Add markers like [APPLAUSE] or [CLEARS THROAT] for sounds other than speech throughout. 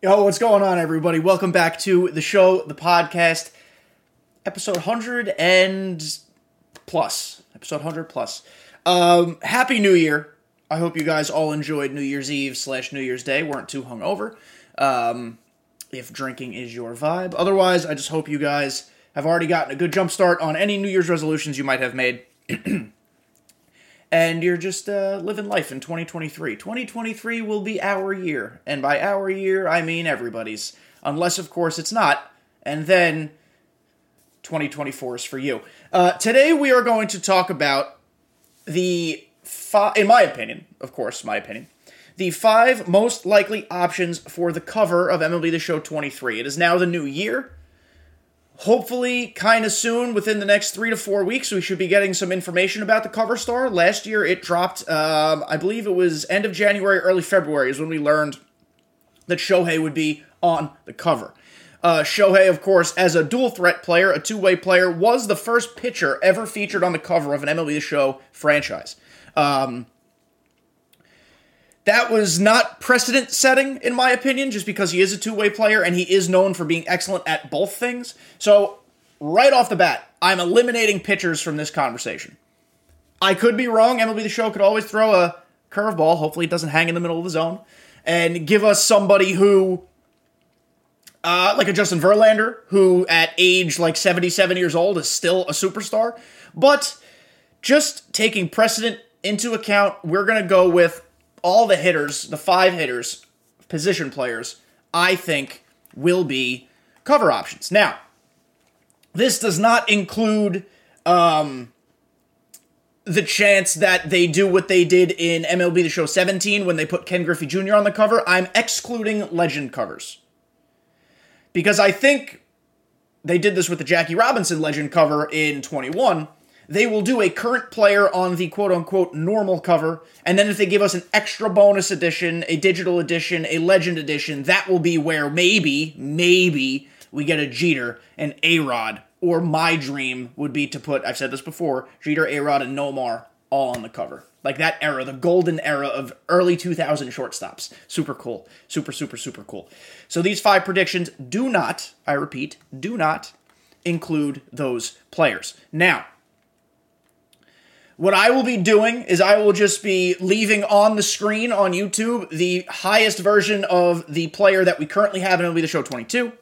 Yo, what's going on, everybody? Welcome back to the show, the podcast, episode 100 and plus. Episode 100 plus. Um, Happy New Year. I hope you guys all enjoyed New Year's Eve slash New Year's Day, weren't too hungover. Um, if drinking is your vibe. Otherwise, I just hope you guys have already gotten a good jump start on any New Year's resolutions you might have made. [CLEARS THROAT] and you're just uh, living life in 2023. 2023 will be our year, and by our year, I mean everybody's. Unless, of course, it's not. And then 2024 is for you. Uh, today, we are going to talk about the, in my opinion, of course, my opinion, the five most likely options for the cover of MLB The Show 23. It is now the new year hopefully kind of soon within the next three to four weeks we should be getting some information about the cover star. Last year it dropped um, i believe it was end of january early february is when we learned that shohei would be on the cover. Uh, shohei of course as a dual threat player a two-way player was the first pitcher ever featured on the cover of an mlb the show franchise. Um, that was not precedent setting, in my opinion, just because he is a two way player and he is known for being excellent at both things. So, right off the bat, I'm eliminating pitchers from this conversation. I could be wrong. MLB The Show could always throw a curveball. Hopefully, it doesn't hang in the middle of the zone and give us somebody who, uh, like a Justin Verlander, who at age like 77 years old is still a superstar. But just taking precedent into account, we're going to go with all the hitters, the five hitters, position players, I think will be cover options. Now, this does not include um, the chance that they do what they did in MLB The Show 17 when they put Ken Griffey Jr. on the cover. I'm excluding legend covers. Because I think they did this with the Jackie Robinson legend cover in 21 they will do a current player on the quote unquote normal cover, and then if they give us an extra bonus edition, a digital edition, a legend edition, that will be where maybe, maybe we get a Jeter and A Rod. Or my dream would be to put, I've said this before, Jeter, A Rod, and Nomar all on the cover. Like that era, the golden era of early 2000 shortstops. Super cool. Super, super, super cool. So these five predictions do not, I repeat, do not include those players. Now, what I will be doing is I will just be leaving on the screen on YouTube the highest version of the player that we currently have in MLB The Show 22.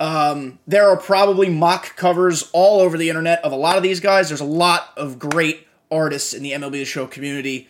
Um, there are probably mock covers all over the internet of a lot of these guys. There's a lot of great artists in the MLB The Show community.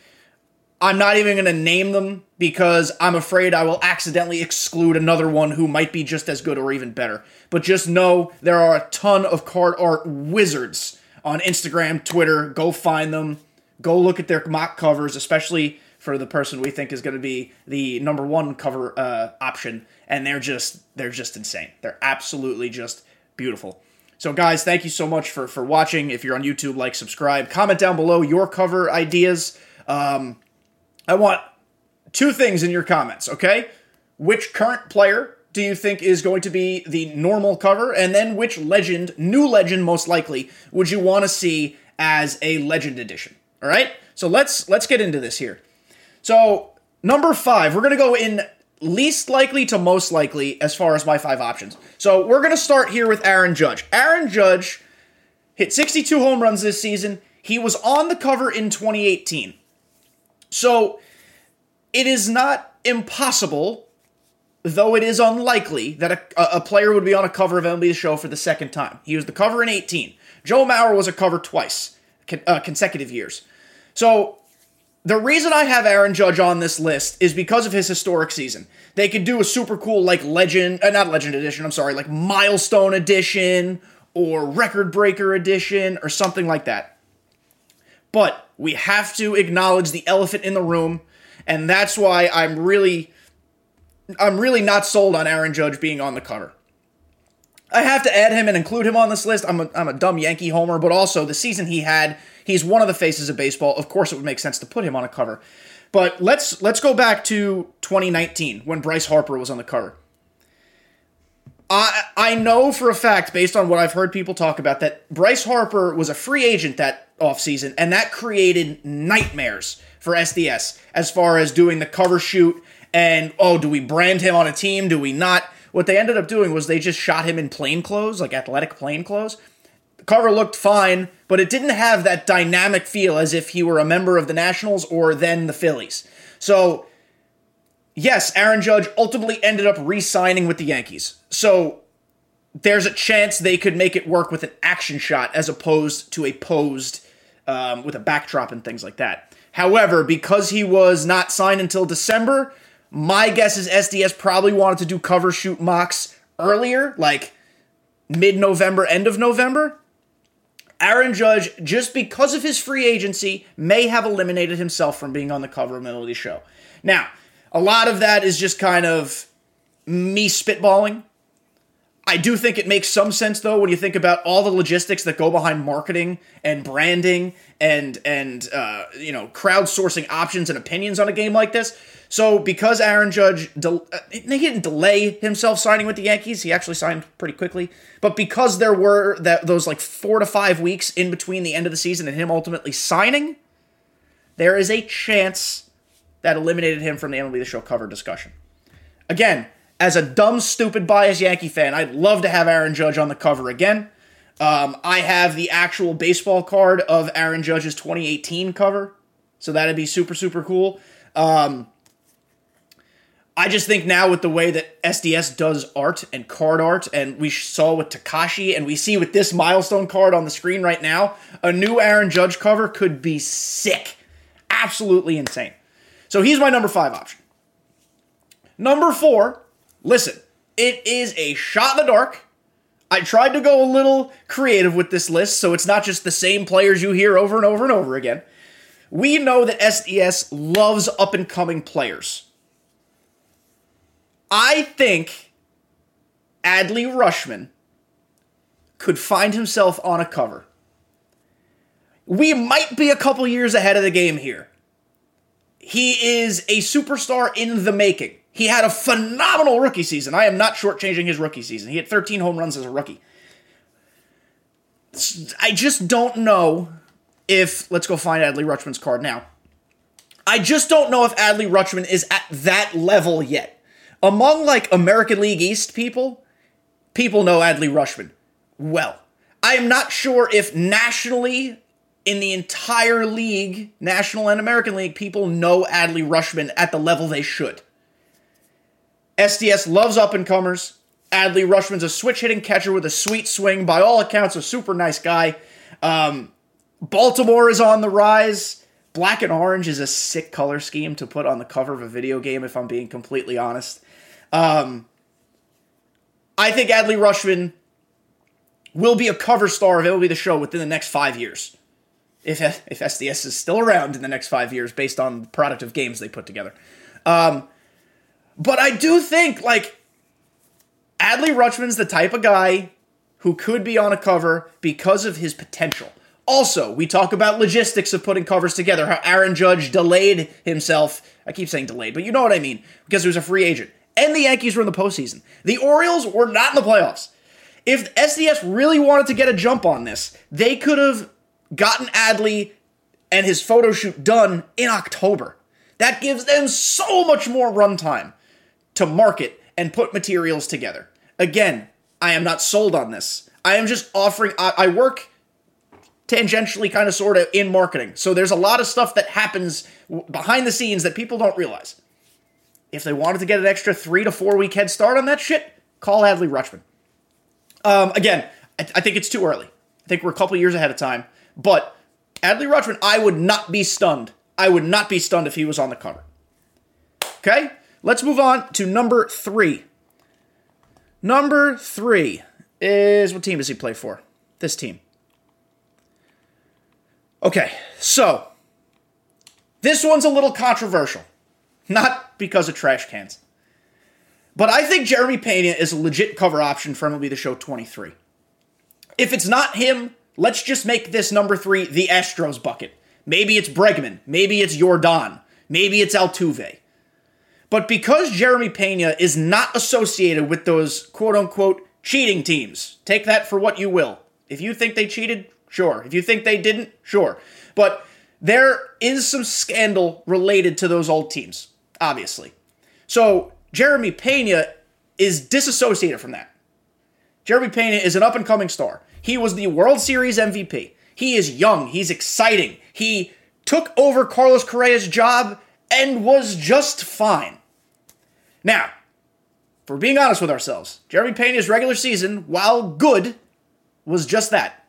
I'm not even going to name them because I'm afraid I will accidentally exclude another one who might be just as good or even better. But just know there are a ton of card art wizards on Instagram, Twitter. Go find them. Go look at their mock covers, especially for the person we think is going to be the number one cover uh, option. And they're just they're just insane. They're absolutely just beautiful. So guys, thank you so much for for watching. If you're on YouTube, like, subscribe, comment down below your cover ideas. Um, I want two things in your comments. Okay, which current player do you think is going to be the normal cover? And then which legend, new legend most likely, would you want to see as a legend edition? All right? So let's let's get into this here. So, number 5, we're going to go in least likely to most likely as far as my five options. So, we're going to start here with Aaron Judge. Aaron Judge hit 62 home runs this season. He was on the cover in 2018. So, it is not impossible though it is unlikely that a, a player would be on a cover of MLB The Show for the second time. He was the cover in 18. Joe Mauer was a cover twice, uh, consecutive years. So the reason I have Aaron Judge on this list is because of his historic season. They could do a super cool, like, legend, uh, not legend edition, I'm sorry, like milestone edition or record breaker edition or something like that. But we have to acknowledge the elephant in the room, and that's why I'm really I'm really not sold on Aaron Judge being on the cover. I have to add him and include him on this list. I'm a, I'm a dumb Yankee homer, but also the season he had, he's one of the faces of baseball. Of course, it would make sense to put him on a cover. But let's let's go back to 2019 when Bryce Harper was on the cover. I I know for a fact, based on what I've heard people talk about, that Bryce Harper was a free agent that offseason, and that created nightmares for SDS as far as doing the cover shoot And oh, do we brand him on a team? Do we not? What they ended up doing was they just shot him in plain clothes, like athletic plain clothes. The cover looked fine, but it didn't have that dynamic feel as if he were a member of the Nationals or then the Phillies. So, yes, Aaron Judge ultimately ended up re signing with the Yankees. So, there's a chance they could make it work with an action shot as opposed to a posed um, with a backdrop and things like that. However, because he was not signed until December, my guess is SDS probably wanted to do cover shoot mocks earlier, like mid November, end of November. Aaron Judge, just because of his free agency, may have eliminated himself from being on the cover of the Show. Now, a lot of that is just kind of me spitballing. I do think it makes some sense though when you think about all the logistics that go behind marketing and branding and and uh, you know crowdsourcing options and opinions on a game like this. So because Aaron Judge de- uh, he didn't delay himself signing with the Yankees, he actually signed pretty quickly. But because there were that those like four to five weeks in between the end of the season and him ultimately signing, there is a chance that eliminated him from the MLB The Show cover discussion. Again, as a dumb, stupid, biased Yankee fan, I'd love to have Aaron Judge on the cover again. Um, I have the actual baseball card of Aaron Judge's 2018 cover, so that'd be super, super cool. Um, I just think now with the way that SDS does art and card art, and we saw with Takashi, and we see with this milestone card on the screen right now, a new Aaron Judge cover could be sick. Absolutely insane. So he's my number five option. Number four, listen, it is a shot in the dark. I tried to go a little creative with this list, so it's not just the same players you hear over and over and over again. We know that SDS loves up and coming players. I think Adley Rutschman could find himself on a cover. We might be a couple years ahead of the game here. He is a superstar in the making. He had a phenomenal rookie season. I am not shortchanging his rookie season. He had 13 home runs as a rookie. I just don't know if let's go find Adley Rutschman's card now. I just don't know if Adley Rutschman is at that level yet among like American League East people, people know Adley Rutschman well. I am not sure if nationally in the entire league, National and American League, people know Adley Rutschman at the level they should. SDS loves up and comers. Adley Rutschman's a switch hitting catcher with a sweet swing. By all accounts, a super nice guy. Um, Baltimore is on the rise. Black and orange is a sick color scheme to put on the cover of a video game, if I'm being completely honest. Um, I think Adley Rutschman will be a cover star of MLB The Show within the next five years. If, if SDS is still around in the next five years based on the product of games they put together. Um, but I do think, like, Adley Rutschman's the type of guy who could be on a cover because of his potential. Also, we talk about logistics of putting covers together, how Aaron Judge delayed himself. I keep saying delayed, but you know what I mean, because he was a free agent and the Yankees were in the postseason. The Orioles were not in the playoffs. If SDS really wanted to get a jump on this, they could have gotten Adley and his photo shoot done in October. That gives them so much more runtime to market and put materials together. Again, I am not sold on this. I am just offering, I, I work tangentially, kind of sort of in marketing. So there's a lot of stuff that happens behind the scenes that people don't realize if they wanted to get an extra three to four week head start on that shit, call Adley Rutschman. Um, again, I, I, think it's too early. I think we're a couple years ahead of time. But Adley Rutschman, I would not be stunned. I would not be stunned if he was on the cover. Okay, let's move on to number three. Number three is what team does he play for? This team. Okay, so this one's a little controversial. Not because of trash cans. But I think Jeremy Pena is a legit cover option for MLB The Show 23. If it's not him, let's just make this number three the Astros bucket. Maybe it's Bregman. Maybe it's Yordan. Maybe it's Altuve. But because Jeremy Pena is not associated with those quote unquote cheating teams, take that for what you will. If you think they cheated, sure. If you think they didn't, sure. But there is some scandal related to those old teams obviously. So Jeremy Pena is disassociated from that. Jeremy Pena is an up and coming star. He was the World Series MVP. He is young. He's exciting. He took over Carlos Correa's job and was just fine. Now, for being honest with ourselves, Jeremy Pena's regular season, while good, was just that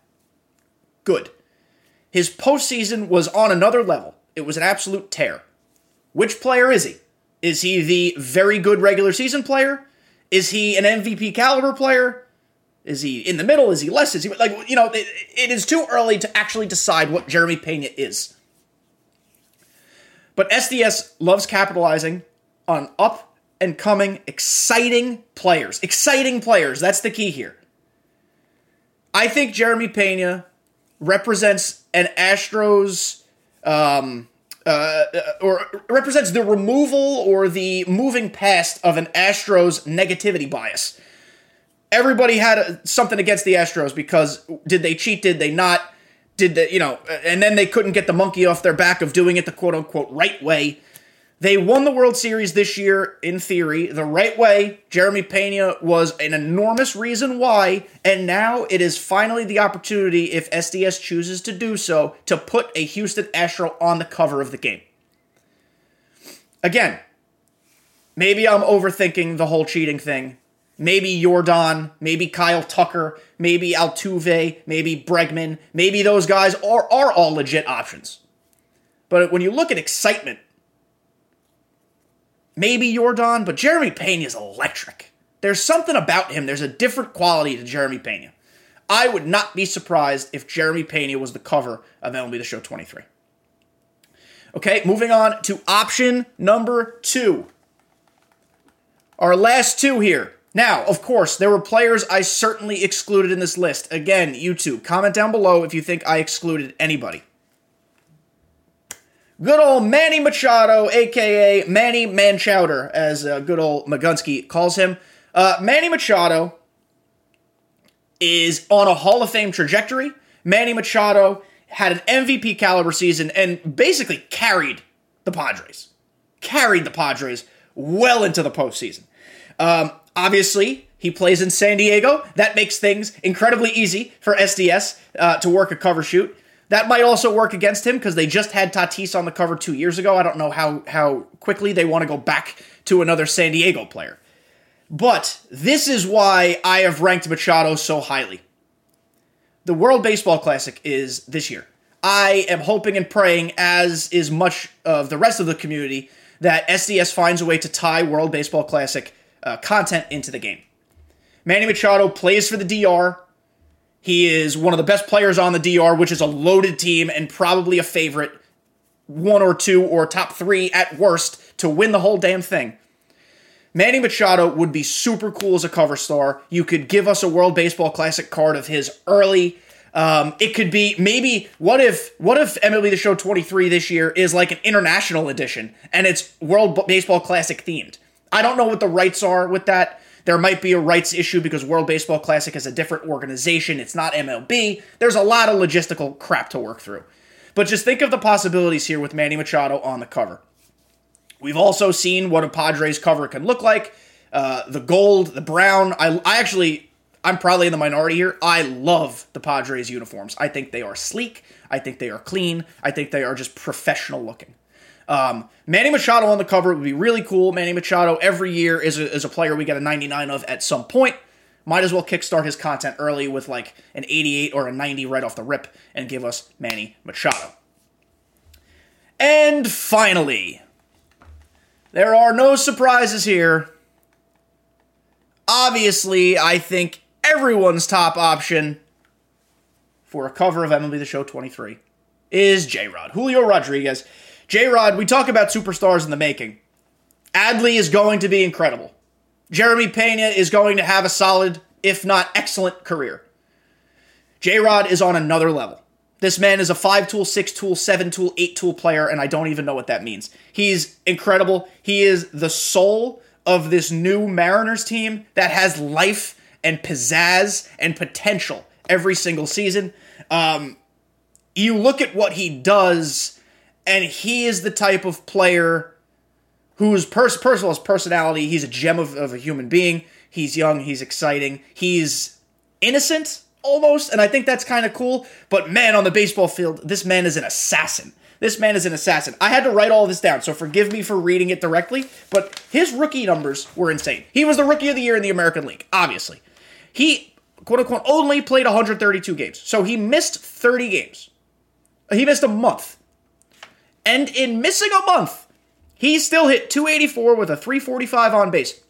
good. His postseason was on another level. It was an absolute tear. Which player is he? Is he the very good regular season player? Is he an MVP caliber player? Is he in the middle? Is he less? Is he like you know? It, it is too early to actually decide what Jeremy Pena is. But SDS loves capitalizing on up and coming, exciting players. Exciting players. That's the key here. I think Jeremy Pena represents an Astros um, uh, or represents the removal or the moving past of an Astros negativity bias. Everybody had something against the Astros because did they cheat? Did they not? Did they, you know? And then they couldn't get the monkey off their back of doing it the quote unquote right way. They won the World Series this year, in theory, the right way. Jeremy Pena was an enormous reason why, and now it is finally the opportunity, if SDS chooses to do so, to put a Houston Astro on the cover of the game. Again, maybe I'm overthinking the whole cheating thing. Maybe Yordan, maybe Kyle Tucker, maybe Altuve, maybe Bregman, maybe those guys are, are all legit options. But when you look at excitement maybe Yordan, but Jeremy Pena is electric. There's something about him. There's a different quality to Jeremy Pena. I would not be surprised if Jeremy Pena was the cover of MLB The Show 23. Okay, moving on to option number two. Our last two here. Now, of course, there were players I certainly excluded in this list. Again, YouTube, comment down below if you think I excluded anybody. Good old Manny Machado, aka Manny Manchowder, as uh, good old Magunsky calls him. Uh, Manny Machado is on a Hall of Fame trajectory. Manny Machado had an MVP caliber season and basically carried the Padres. Carried the Padres well into the postseason. Um, obviously, he plays in San Diego. That makes things incredibly easy for SDS uh, to work a cover shoot. That might also work against him because they just had Tatis on the cover two years ago. I don't know how how quickly they want to go back to another San Diego player. But this is why I have ranked Machado so highly. The World Baseball Classic is this year. I am hoping and praying, as is much of the rest of the community, that SDS finds a way to tie World Baseball Classic uh, content into the game. Manny Machado plays for the DR. He is one of the best players on the DR, which is a loaded team and probably a favorite, one or two or top three at worst, to win the whole damn thing. Manny Machado would be super cool as a cover star. You could give us a World Baseball Classic card of his early. Um, it could be maybe what if what if MLB The Show 23 this year is like an international edition and it's World Baseball Classic themed. I don't know what the rights are with that. There might be a rights issue because World Baseball Classic is a different organization. It's not MLB. There's a lot of logistical crap to work through. But just think of the possibilities here with Manny Machado on the cover. We've also seen what a Padres cover can look like. Uh, the gold, the brown. I, I actually, I'm probably in the minority here. I love the Padres uniforms. I think they are sleek. I think they are clean. I think they are just professional looking. Um, Manny Machado on the cover would be really cool. Manny Machado every year is a, is a player we get a 99 of at some point. Might as well kickstart his content early with like an 88 or a 90 right off the rip and give us Manny Machado. And finally, there are no surprises here. Obviously, I think everyone's top option for a cover of MLB The Show 23 is J Rod. Julio Rodriguez. J Rod, we talk about superstars in the making. Adley is going to be incredible. Jeremy Pena is going to have a solid, if not excellent, career. J Rod is on another level. This man is a 5 tool, 6 tool, 7 tool, 8 tool player, and I don't even know what that means. He's incredible. He is the soul of this new Mariners team that has life and pizzazz and potential every single season. Um, you look at what he does and he is the type of player whose pers- personal personality, he's a gem of, of a human being. He's young, he's exciting, he's innocent almost, and I think that's kind of cool. But man, on the baseball field, this man is an assassin. This man is an assassin. I had to write all this down, so forgive me for reading it directly, but his rookie numbers were insane. He was the rookie of the year in the American League, obviously. He, quote unquote, only played 132 games. So he missed 30 games. He missed a month. And in missing a month, he still hit 284 with a 345 on base.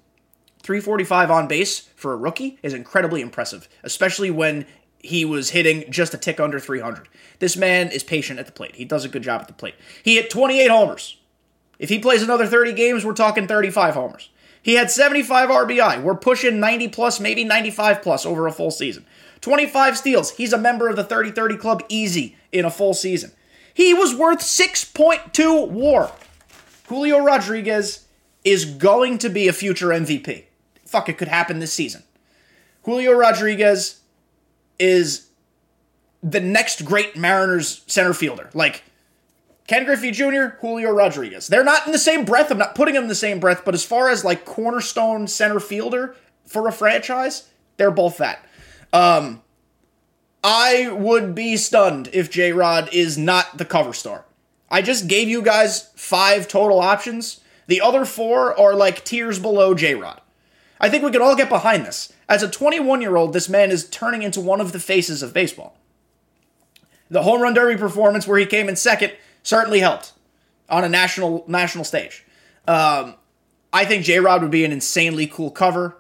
345 on base for a rookie is incredibly impressive, especially when he was hitting just a tick under 300. This man is patient at the plate. He does a good job at the plate. He hit 28 homers. If he plays another 30 games, we're talking 35 homers. He had 75 RBI. We're pushing 90 plus, maybe 95 plus over a full season. 25 steals. He's a member of the 30 30 club easy in a full season. He was worth 6.2 WAR. Julio Rodriguez is going to be a future MVP. Fuck, it could happen this season. Julio Rodriguez is the next great Mariners center fielder. Like Ken Griffey Jr., Julio Rodriguez. They're not in the same breath. I'm not putting them in the same breath, but as far as like cornerstone center fielder for a franchise, they're both that. Um, I would be stunned if J Rod is not the cover star. I just gave you guys five total options. The other four are like tiers below J Rod. I think we could all get behind this. As a 21 year old, this man is turning into one of the faces of baseball. The home run derby performance where he came in second certainly helped on a national national stage. Um, I think J Rod would be an insanely cool cover.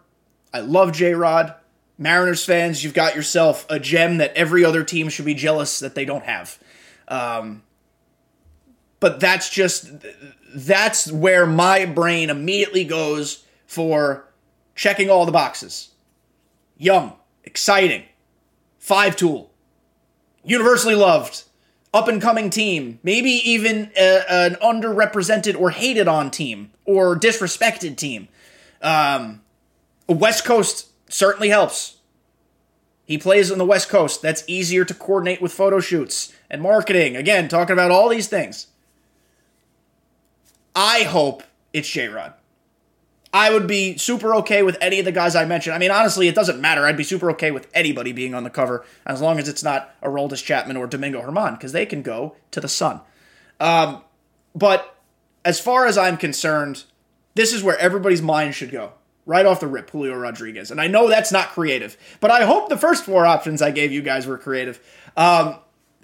I love J Rod. Mariners fans, you've got yourself a gem that every other team should be jealous that they don't have. Um, but that's just that's where my brain immediately goes for checking all the boxes. Young, exciting, five tool, universally loved, up and coming team, maybe even a, an underrepresented or hated on team or disrespected team. Um, West Coast certainly helps. He plays on the West Coast. That's easier to coordinate with photo shoots and marketing. Again, talking about all these things. I hope it's J Rod. I would be super okay with any of the guys I mentioned. I mean, honestly, it doesn't matter. I'd be super okay with anybody being on the cover as long as it's not Aroldis Chapman or Domingo Germán because they can go to the sun. Um, but as far as I'm concerned, this is where everybody's mind should go. Right off the rip, Julio Rodriguez. And I know that's not creative, but I hope the first four options I gave you guys were creative. Um,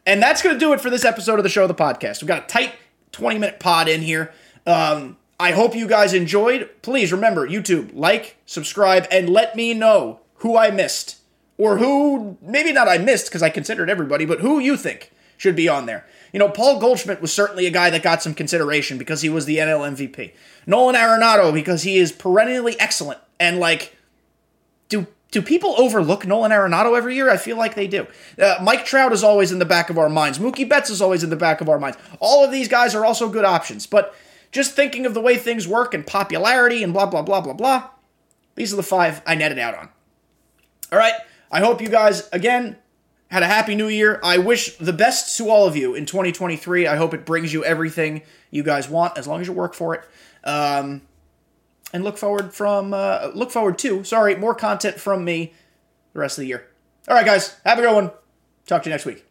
and that's going to do it for this episode of the show, the podcast. We've got a tight 20 minute pod in here. Um, I hope you guys enjoyed. Please remember YouTube, like, subscribe, and let me know who I missed. Or who, maybe not I missed because I considered everybody, but who you think should be on there. You know, Paul Goldschmidt was certainly a guy that got some consideration because he was the NL MVP. Nolan Arenado because he is perennially excellent. And, like, do do people overlook Nolan Arenado every year? I feel like they do. Uh, Mike Trout is always in the back of our minds. Mookie Betts is always in the back of our minds. All of these guys are also good options. But just thinking of the way things work and popularity and blah, blah, blah, blah, blah. These are the five I netted out on. All right. I hope you guys, again, had a happy new year. I wish the best to all of you in 2023. I hope it brings you everything you guys want as long as you work for it. Um, and look forward from uh, look forward to sorry more content from me the rest of the year. All right, guys, have a good one. Talk to you next week.